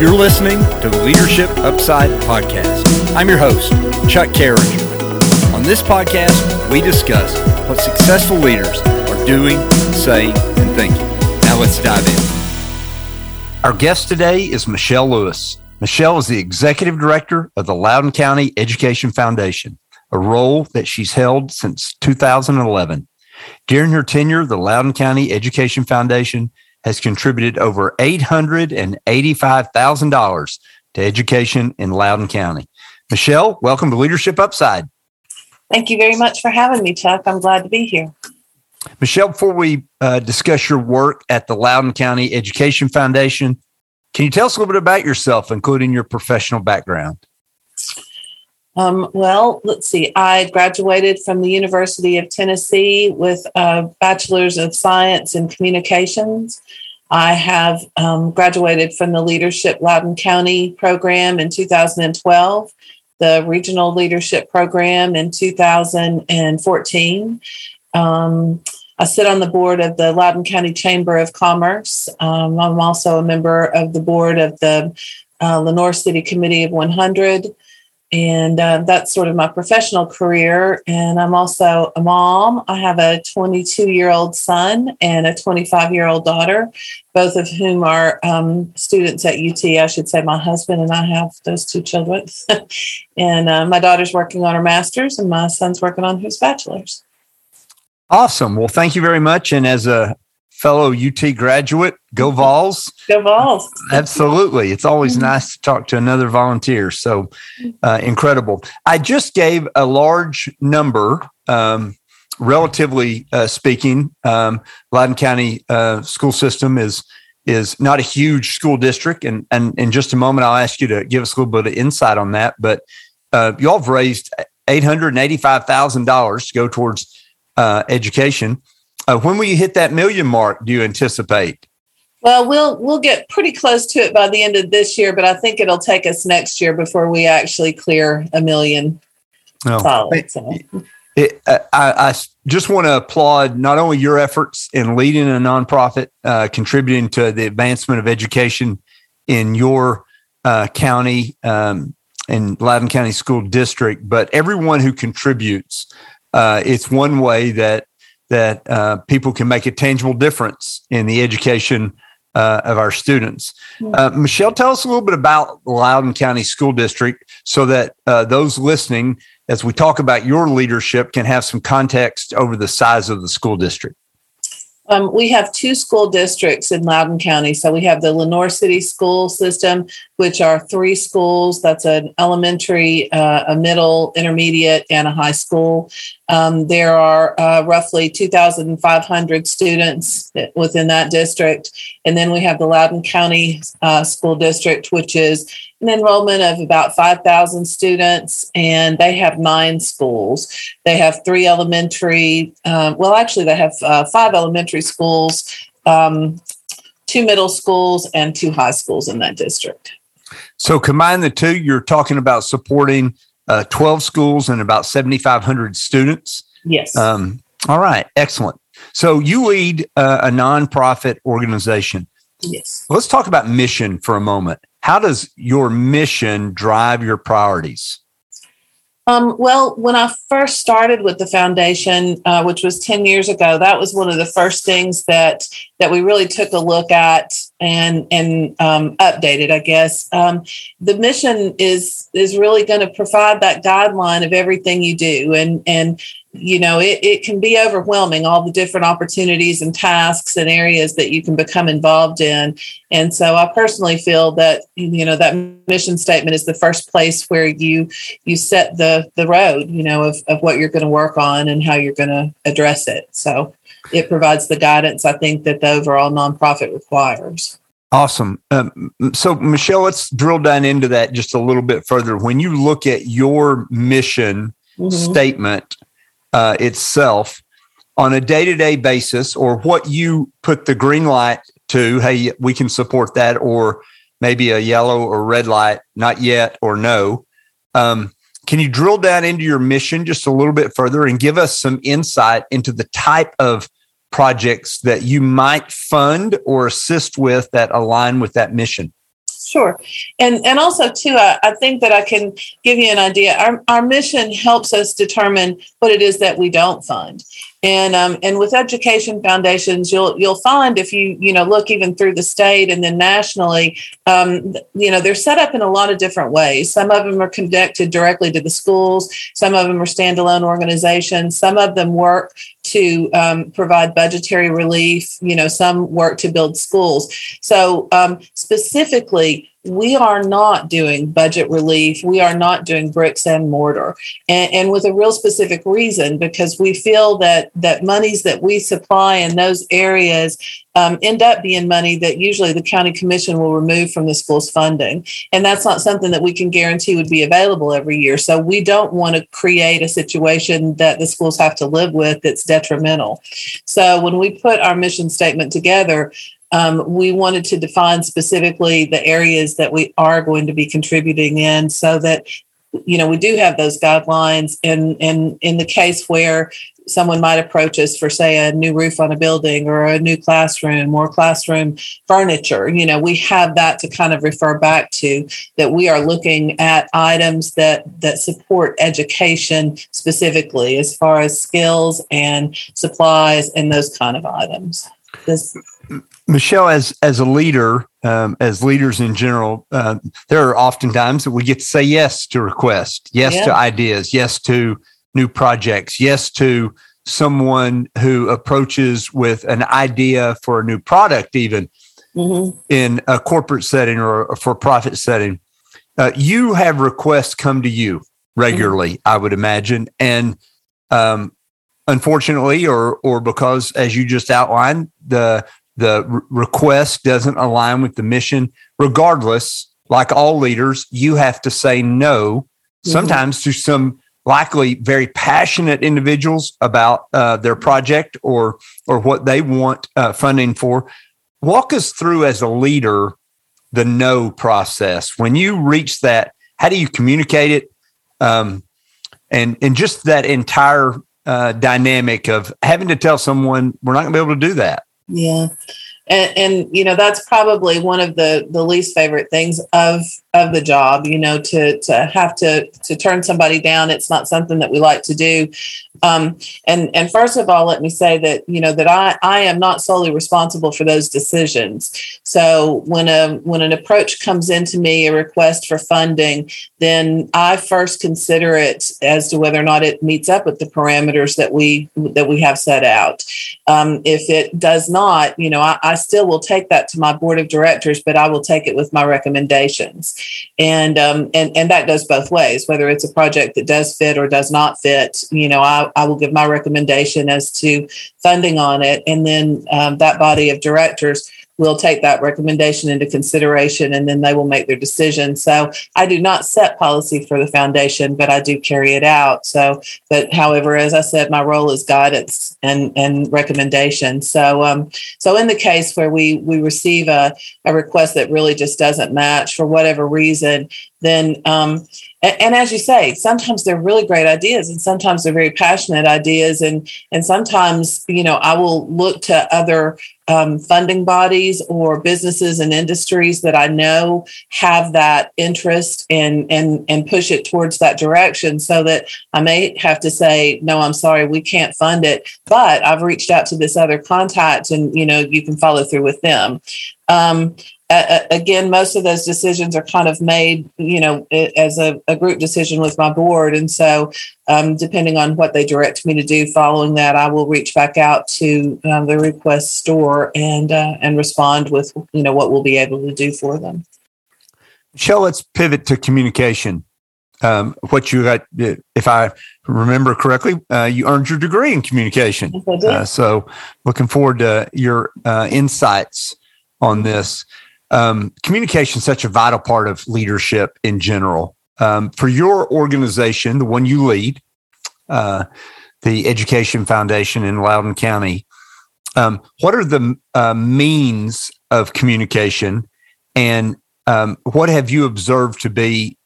You're listening to the Leadership Upside podcast. I'm your host, Chuck Carringer. On this podcast, we discuss what successful leaders are doing, saying, and thinking. Now let's dive in. Our guest today is Michelle Lewis. Michelle is the executive director of the Loudon County Education Foundation, a role that she's held since 2011. During her tenure, the Loudon County Education Foundation has contributed over $885,000 to education in Loudon County. Michelle, welcome to Leadership Upside. Thank you very much for having me, Chuck. I'm glad to be here. Michelle, before we uh, discuss your work at the Loudon County Education Foundation, can you tell us a little bit about yourself, including your professional background? Um, well, let's see. I graduated from the University of Tennessee with a Bachelor's of Science in Communications. I have um, graduated from the Leadership Loudon County program in 2012, the Regional Leadership Program in 2014. Um, I sit on the board of the Loudon County Chamber of Commerce. Um, I'm also a member of the board of the uh, Lenoir City Committee of 100 and uh, that's sort of my professional career. And I'm also a mom. I have a 22 year old son and a 25 year old daughter, both of whom are um, students at UT. I should say my husband and I have those two children. and uh, my daughter's working on her master's, and my son's working on his bachelor's. Awesome. Well, thank you very much. And as a fellow UT graduate. Go Vols. Go Vols. Absolutely. It's always mm-hmm. nice to talk to another volunteer. So uh, incredible. I just gave a large number, um, relatively uh, speaking. Um, Loudon County uh, school system is is not a huge school district. And, and in just a moment, I'll ask you to give us a little bit of insight on that. But uh, you all have raised $885,000 to go towards uh, education. Uh, when will you hit that million mark? Do you anticipate? Well, we'll we'll get pretty close to it by the end of this year, but I think it'll take us next year before we actually clear a million. Solid, so. it, I, I, just want to applaud not only your efforts in leading a nonprofit, uh, contributing to the advancement of education in your uh, county um, and Loudon County School District, but everyone who contributes. Uh, it's one way that that uh, people can make a tangible difference in the education uh, of our students. Uh, Michelle, tell us a little bit about Loudon County School District so that uh, those listening, as we talk about your leadership, can have some context over the size of the school district. Um, we have two school districts in Loudon County. So we have the Lenoir City School System, which are three schools. That's an elementary, uh, a middle, intermediate, and a high school. Um, there are uh, roughly 2,500 students within that district. And then we have the Loudon County uh, School District, which is an enrollment of about 5,000 students, and they have nine schools. They have three elementary, um, well, actually, they have uh, five elementary schools, um, two middle schools, and two high schools in that district. So, combine the two, you're talking about supporting uh, 12 schools and about 7,500 students. Yes. Um, all right. Excellent. So you lead uh, a nonprofit organization. Yes. Let's talk about mission for a moment. How does your mission drive your priorities? Um, well, when I first started with the foundation, uh, which was ten years ago, that was one of the first things that that we really took a look at and and um, updated. I guess. Um, the mission is is really going to provide that guideline of everything you do, and and you know it, it can be overwhelming all the different opportunities and tasks and areas that you can become involved in. And so i personally feel that you know that mission statement is the first place where you you set the the road you know of, of what you're going to work on and how you're going to address it. So it provides the guidance i think that the overall nonprofit requires Awesome. Um, so, Michelle, let's drill down into that just a little bit further. When you look at your mission mm-hmm. statement, uh, itself on a day to day basis, or what you put the green light to, hey, we can support that, or maybe a yellow or red light, not yet, or no. Um, can you drill down into your mission just a little bit further and give us some insight into the type of projects that you might fund or assist with that align with that mission? Sure. And and also too, I, I, think that I can give you an idea. Our, our mission helps us determine what it is that we don't fund. And um, and with education foundations, you'll you'll find if you you know look even through the state and then nationally, um, you know they're set up in a lot of different ways. Some of them are connected directly to the schools. Some of them are standalone organizations. Some of them work to um, provide budgetary relief. You know, some work to build schools. So um, specifically we are not doing budget relief. We are not doing bricks and mortar, and, and, with a real specific reason because we feel that that monies that we supply in those areas um, end up being money that usually the county commission will remove from the school's funding, and that's not something that we can guarantee would be available every year. So we don't want to create a situation that the schools have to live with that's detrimental. So when we put our mission statement together, um, we wanted to define specifically the areas that we are going to be contributing in so that you know we do have those guidelines and and in the case where someone might approach us for say a new roof on a building or a new classroom or classroom furniture. You know we have that to kind of refer back to that we are looking at items that that support education specifically as far as skills and supplies and those kind of items this Michelle, as as a leader, um, as leaders in general, uh, there are often times that we get to say yes to requests, yes yeah. to ideas, yes to new projects, yes to someone who approaches with an idea for a new product, even mm-hmm. in a corporate setting or a for profit setting. Uh, you have requests come to you regularly, mm-hmm. I would imagine, and um, unfortunately, or or because as you just outlined, the the re- request doesn't align with the mission, regardless, like all leaders, you have to say no mm-hmm. sometimes to some likely very passionate individuals about uh, their project or or what they want uh, funding for. Walk us through as a leader the no process. When you reach that, how do you communicate it? Um, and and just that entire uh, dynamic of having to tell someone we're not going to be able to do that. Yeah. And, and, you know that's probably one of the the least favorite things of of the job you know to to have to to turn somebody down. It's not something that we like to do. Um, and and first of all let me say that you know that i i am not solely responsible for those decisions. So when a when an approach comes into me a request for funding then i first consider it as to whether or not it meets up with the parameters that we that we have set out. Um, if it does not you know I, I still will take that to my board of directors but i will take it with my recommendations and um, and and that goes both ways. Whether it's a project that does fit or does not fit, you know, I, I will give my recommendation as to funding on it, and then um, that body of directors will take that recommendation into consideration and then they will make their decision. So I do not set policy for the foundation, but I do carry it out. So, but however, as I said, my role is guidance and, and recommendation. So, um, so in the case where we, we receive a, a request that really just doesn't match for whatever reason, then um, and, and, as you say sometimes they're really great ideas and sometimes they're very passionate ideas and and sometimes you know i will look to other um, funding bodies or businesses and industries that i know have that interest and and and push it towards that direction so that i may have to say no i'm sorry we can't fund it but i've reached out to this other contact and you know you can follow through with them. Um, uh, again, most of those decisions are kind of made, you know, as a, a group decision with my board. And so, um, depending on what they direct me to do following that, I will reach back out to um, the request store and uh, and respond with, you know, what we'll be able to do for them. Michelle, let's pivot to communication. Um, what you got, if I remember correctly, uh, you earned your degree in communication. Yes, uh, so, looking forward to your uh, insights on this um, communication is such a vital part of leadership in general. Um, for your organization, the one you lead, uh, the Education Foundation in Loudon County, um, what are the uh, means of communication, and um, what have you observed to be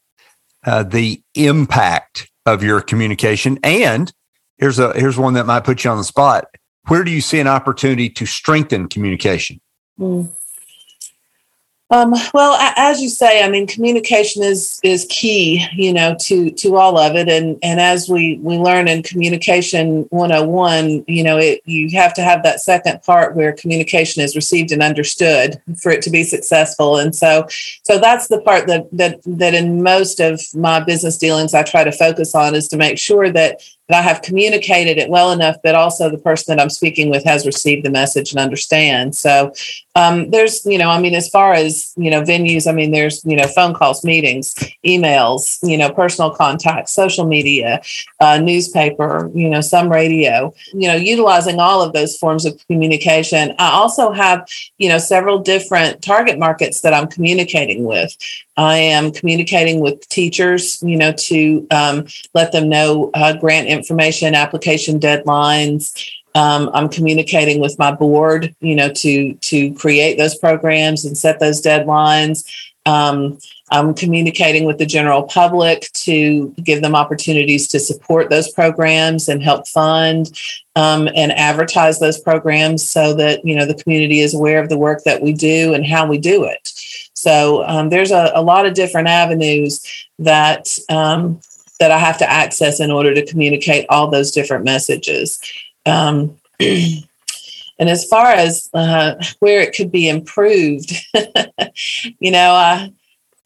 uh, the impact of your communication? And here's a here's one that might put you on the spot. Where do you see an opportunity to strengthen communication? Mm. Um, well, as you say, I mean, communication is is key, you know, to to all of it, and and as we we learn in communication 101, you know, it you have to have that second part where communication is received and understood for it to be successful, and so so that's the part that that that in most of my business dealings I try to focus on is to make sure that that I have communicated it well enough that also the person that I'm speaking with has received the message and understands. So um, there's, you know, I mean, as far as, you know, venues, I mean, there's, you know, phone calls, meetings, emails, you know, personal contacts, social media, uh, newspaper, you know, some radio, you know, utilizing all of those forms of communication. I also have, you know, several different target markets that I'm communicating with. I am communicating with teachers, you know, to um, let them know uh, grant information, application deadlines. Um, I'm communicating with my board, you know, to to create those programs and set those deadlines. Um, I'm communicating with the general public to give them opportunities to support those programs and help fund um, and advertise those programs so that you know the community is aware of the work that we do and how we do it. So um, there's a, a, lot of different avenues that um, that I have to access in order to communicate all those different messages. Um, and as far as uh, where it could be improved, you know,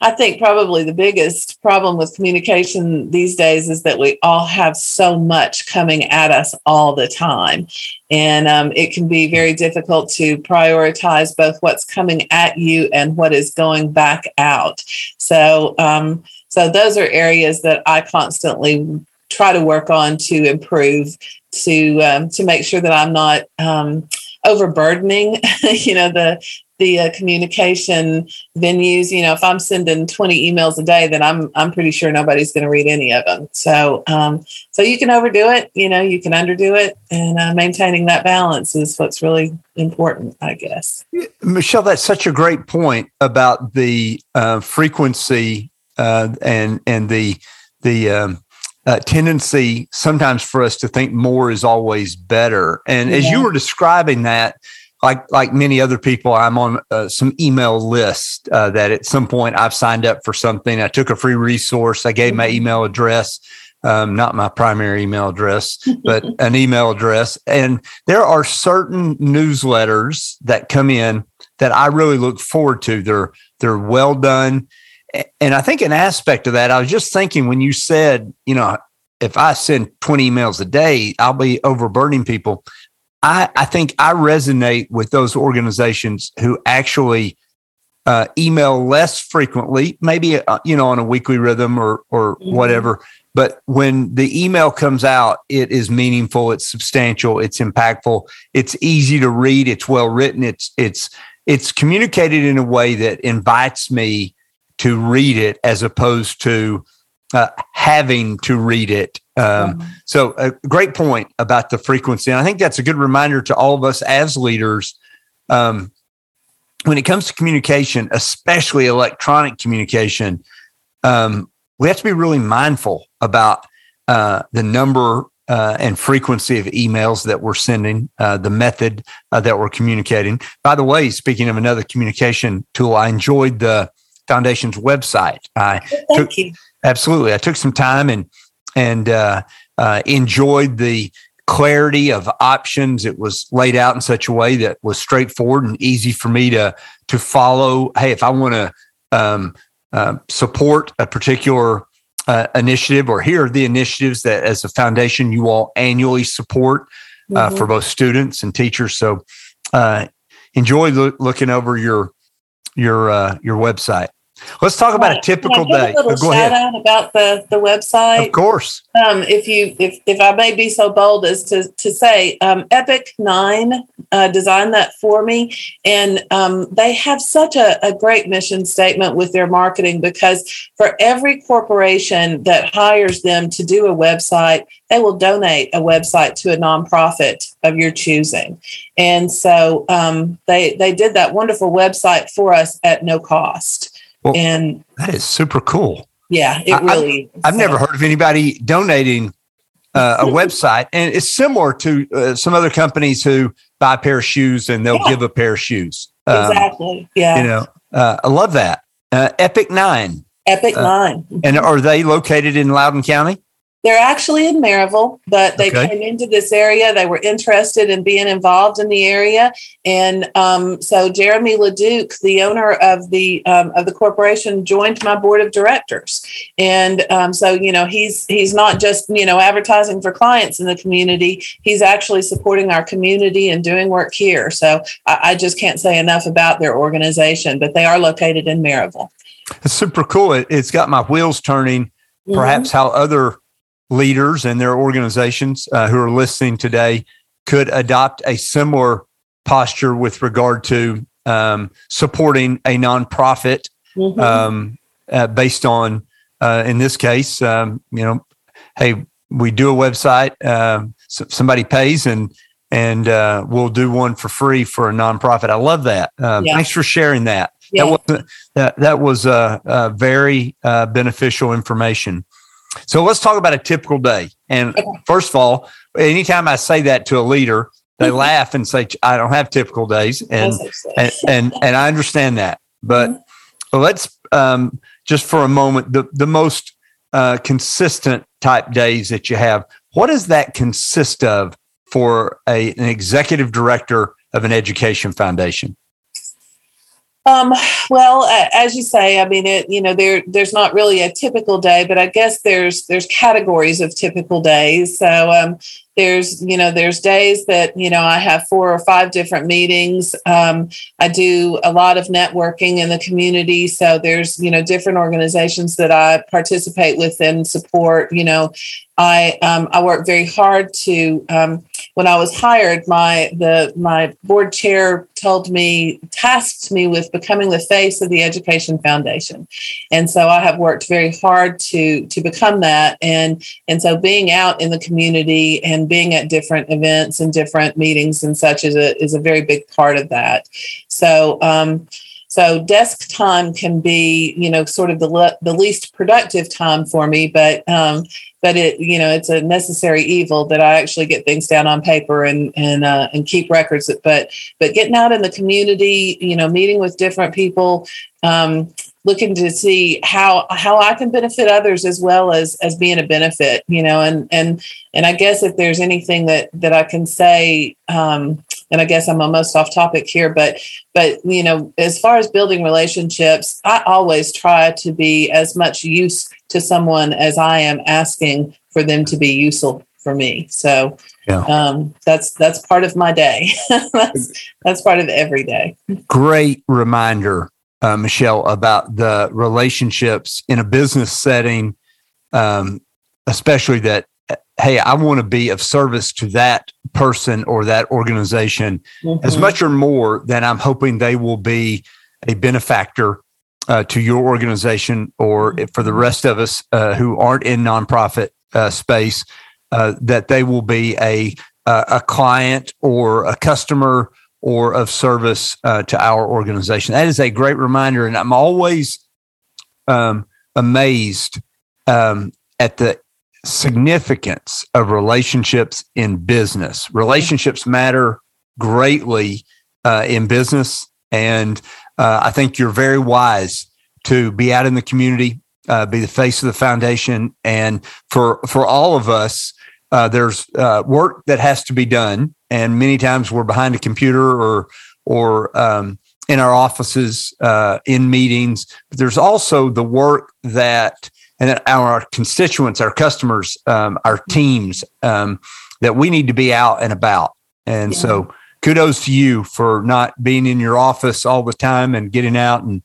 I think probably the biggest problem with communication these days is that we all have so much coming at us all the time. And um, it can be very difficult to prioritize both what's coming at you and what is going back out. So, um, so those are areas that I constantly try to work on to improve to um, to make sure that I'm not um, overburdening, you know, the the uh, communication venues. You know, if I'm sending 20 emails a day, then I'm I'm pretty sure nobody's going to read any of them. So um, so you can overdo it, you know, you can underdo it, and uh, maintaining that balance is what's really important, I guess. Michelle, that's such a great point about the uh, frequency uh, and and the the um, uh, tendency sometimes for us to think more is always better. And yeah. as you were describing that, like like many other people, I'm on uh, some email list uh, that at some point I've signed up for something. I took a free resource. I gave my mm-hmm. email address, um, not my primary email address, but an email address. And there are certain newsletters that come in that I really look forward to. They're they're well done, and I think an aspect of that. I was just thinking when you said, you know, if I send 20 emails a day, I'll be overburdening people. I, I think I resonate with those organizations who actually uh, email less frequently, maybe uh, you know on a weekly rhythm or or mm-hmm. whatever. But when the email comes out, it is meaningful, it's substantial, it's impactful, it's easy to read, it's well written, it's it's it's communicated in a way that invites me to read it as opposed to uh, having to read it. Um, mm-hmm. So, a great point about the frequency. And I think that's a good reminder to all of us as leaders. Um, when it comes to communication, especially electronic communication, um, we have to be really mindful about uh, the number uh, and frequency of emails that we're sending, uh, the method uh, that we're communicating. By the way, speaking of another communication tool, I enjoyed the foundation's website. I Thank took, you. Absolutely. I took some time and and uh, uh, enjoyed the clarity of options. It was laid out in such a way that was straightforward and easy for me to to follow. Hey, if I want to um, uh, support a particular uh, initiative, or here are the initiatives that, as a foundation, you all annually support uh, mm-hmm. for both students and teachers. So, uh, enjoy lo- looking over your your your website. Let's talk about a typical day. A Go ahead. out about the, the website. Of course. Um, if you if, if I may be so bold as to to say, um, Epic Nine uh, designed that for me, and um, they have such a, a great mission statement with their marketing because for every corporation that hires them to do a website, they will donate a website to a nonprofit of your choosing. And so um, they they did that wonderful website for us at no cost. Well, and that is super cool. Yeah, it really. I, have never heard of anybody donating uh, a website, and it's similar to uh, some other companies who buy a pair of shoes and they'll yeah. give a pair of shoes. Um, exactly. Yeah. You know, uh, I love that. Uh, Epic Nine. Epic Nine. And are they located in Loudon County? They're actually in Maryville, but they okay. came into this area. They were interested in being involved in the area, and um, so Jeremy Leduc, the owner of the um, of the corporation, joined my board of directors. And um, so, you know, he's he's not just you know advertising for clients in the community. He's actually supporting our community and doing work here. So I, I just can't say enough about their organization, but they are located in Maryville. It's super cool. It, has got my wheels turning. Perhaps mm-hmm. how other leaders and their organizations uh, who are listening today could adopt a similar posture with regard to um, supporting a nonprofit mm-hmm. um, uh, based on, uh, in this case, um, you know, hey, we do a website, um, so somebody pays and and uh, we'll do one for free for a nonprofit. I love that. Uh, yeah. Thanks for sharing that. Yeah. That was that, that was uh, very beneficial information. So let's talk about a typical day. And first of all, anytime I say that to a leader, they mm-hmm. laugh and say, "I don't have typical days," and and, and and I understand that. But mm-hmm. let's um, just for a moment the the most uh, consistent type days that you have. What does that consist of for a, an executive director of an education foundation? Um, well, as you say, I mean, it, you know, there, there's not really a typical day, but I guess there's, there's categories of typical days. So, um, there's you know there's days that you know i have four or five different meetings. Um, i do a lot of networking in the community. So there's you know different organizations that i participate with and support. You know i um, i work very hard to um, when i was hired my the my board chair told me tasked me with becoming the face of the education foundation and so i have worked very hard to to become that and and so being out in the community and being at different events and different meetings and such is a is a very big part of that. So um, so desk time can be you know sort of the le- the least productive time for me, but um, but it you know it's a necessary evil that I actually get things down on paper and and uh, and keep records. But but getting out in the community, you know, meeting with different people. Um, looking to see how how I can benefit others as well as as being a benefit, you know, and and and I guess if there's anything that that I can say, um, and I guess I'm almost off topic here, but but you know, as far as building relationships, I always try to be as much use to someone as I am asking for them to be useful for me. So yeah. um, that's that's part of my day. that's, that's part of every day. Great reminder uh, Michelle, about the relationships in a business setting, um, especially that, hey, I want to be of service to that person or that organization mm-hmm. as much or more than I'm hoping they will be a benefactor uh, to your organization or for the rest of us uh, who aren't in nonprofit uh, space, uh, that they will be a, a client or a customer or of service uh, to our organization. That is a great reminder. And I'm always um, amazed um, at the significance of relationships in business. Relationships matter greatly uh, in business. And uh, I think you're very wise to be out in the community, uh, be the face of the foundation. And for, for all of us, uh, there's uh, work that has to be done and many times we're behind a computer or or um, in our offices uh, in meetings. But there's also the work that and our constituents, our customers, um, our teams um, that we need to be out and about. And yeah. so, kudos to you for not being in your office all the time and getting out and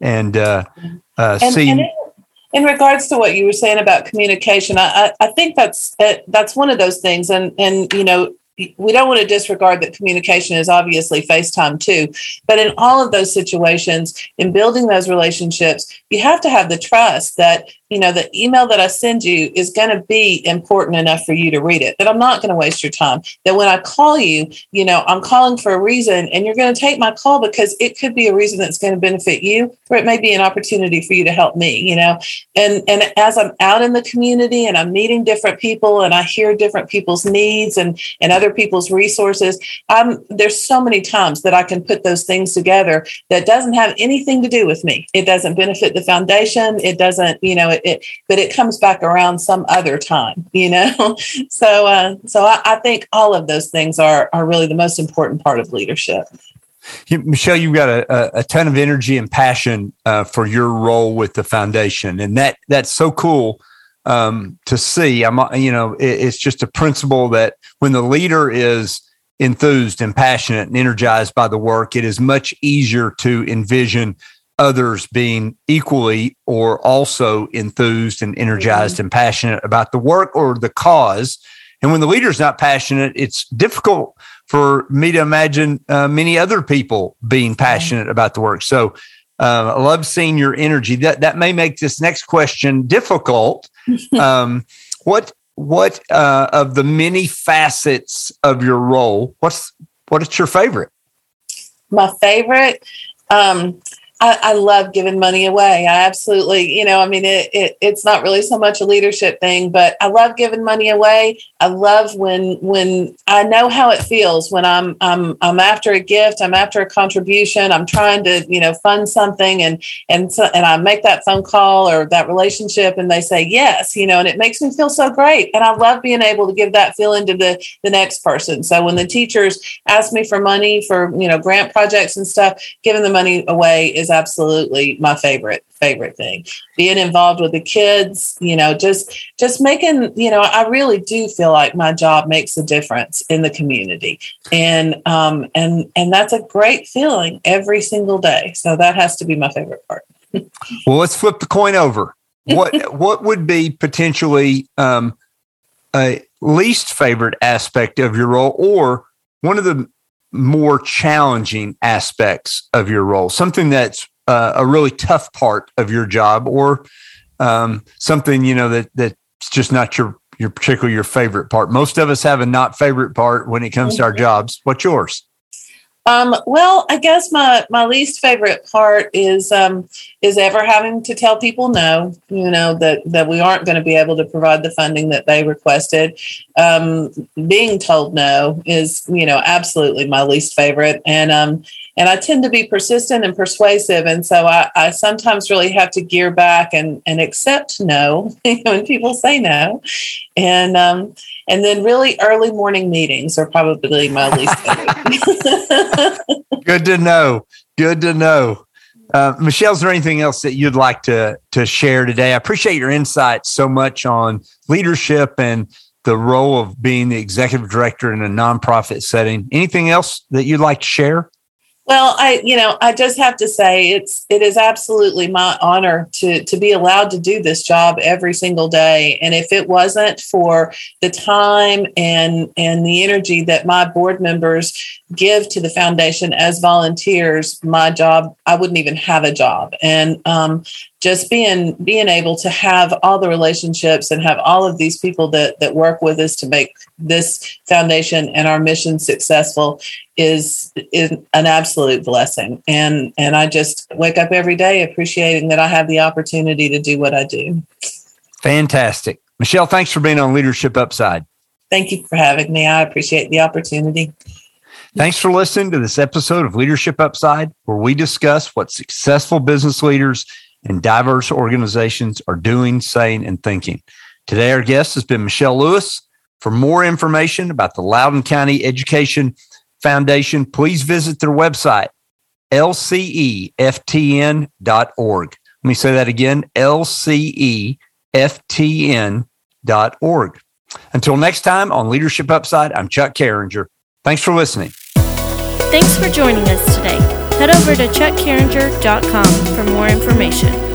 and uh, uh, and, seeing. And in regards to what you were saying about communication, I, I, I think that's that's one of those things, and and you know we don't want to disregard that communication is obviously FaceTime too. But in all of those situations, in building those relationships, you have to have the trust that you know the email that i send you is going to be important enough for you to read it that i'm not going to waste your time that when i call you you know i'm calling for a reason and you're going to take my call because it could be a reason that's going to benefit you or it may be an opportunity for you to help me you know and and as i'm out in the community and i'm meeting different people and i hear different people's needs and and other people's resources. I'm there's so many times that I can put those things together that doesn't have anything to do with me. It doesn't benefit the foundation. It doesn't, you know, it, it but it comes back around some other time, you know. so, uh, so I, I think all of those things are are really the most important part of leadership. Michelle, you've got a, a, ton of energy and passion uh, for your role with the foundation, and that that's so cool um, to see. I'm, you know, it, it's just a principle that when the leader is enthused and passionate and energized by the work, it is much easier to envision others being equally or also enthused and energized mm-hmm. and passionate about the work or the cause. And when the leader is not passionate, it's difficult for me to imagine uh, many other people being passionate about the work. So uh, I love seeing your energy. That that may make this next question difficult. Um, what what uh, of the many facets of your role? What's what is your favorite? My favorite. Um, I, I, love giving money away. I absolutely, you know, I mean, it, it, it's not really so much a leadership thing, but I love giving money away. I love when when I know how it feels when I'm I'm I'm after a gift, I'm after a contribution, I'm trying to you know fund something, and and so, and I make that phone call or that relationship, and they say yes, you know, and it makes me feel so great, and I love being able to give that feeling to the the next person. So when the teachers ask me for money for you know grant projects and stuff, giving the money away is absolutely my favorite favorite thing. Being involved with the kids, you know, just just making, you know, I really do feel like my job makes a difference in the community. And um and and that's a great feeling every single day. So that has to be my favorite part. well, let's flip the coin over. What what would be potentially um a least favorite aspect of your role or one of the more challenging aspects of your role, something that's uh, a really tough part of your job, or um, something you know that that's just not your your particularly your favorite part. Most of us have a not favorite part when it comes to our jobs. What's yours? Um, well, I guess my my least favorite part is um, is ever having to tell people no. You know that that we aren't going to be able to provide the funding that they requested. Um, being told no is you know absolutely my least favorite, and um, and I tend to be persistent and persuasive, and so I, I sometimes really have to gear back and and accept no when people say no, and um, and then really early morning meetings are probably my least favorite. Good to know. Good to know. Uh, Michelle, is there anything else that you'd like to to share today? I appreciate your insights so much on leadership and the role of being the executive director in a nonprofit setting. Anything else that you'd like to share? Well, I, you know, I just have to say it's it is absolutely my honor to to be allowed to do this job every single day. And if it wasn't for the time and and the energy that my board members give to the foundation as volunteers, my job I wouldn't even have a job. And um, just being being able to have all the relationships and have all of these people that that work with us to make this foundation and our mission successful is is an absolute blessing and and I just wake up every day appreciating that I have the opportunity to do what I do. Fantastic. Michelle, thanks for being on Leadership Upside. Thank you for having me. I appreciate the opportunity. Thanks for listening to this episode of Leadership Upside, where we discuss what successful business leaders and diverse organizations are doing, saying, and thinking. Today, our guest has been Michelle Lewis. For more information about the Loudon County Education Foundation, please visit their website, lceftn.org. Let me say that again, lceftn.org. Until next time on Leadership Upside, I'm Chuck Carringer. Thanks for listening. Thanks for joining us today. Head over to chuckcarringer.com for more information.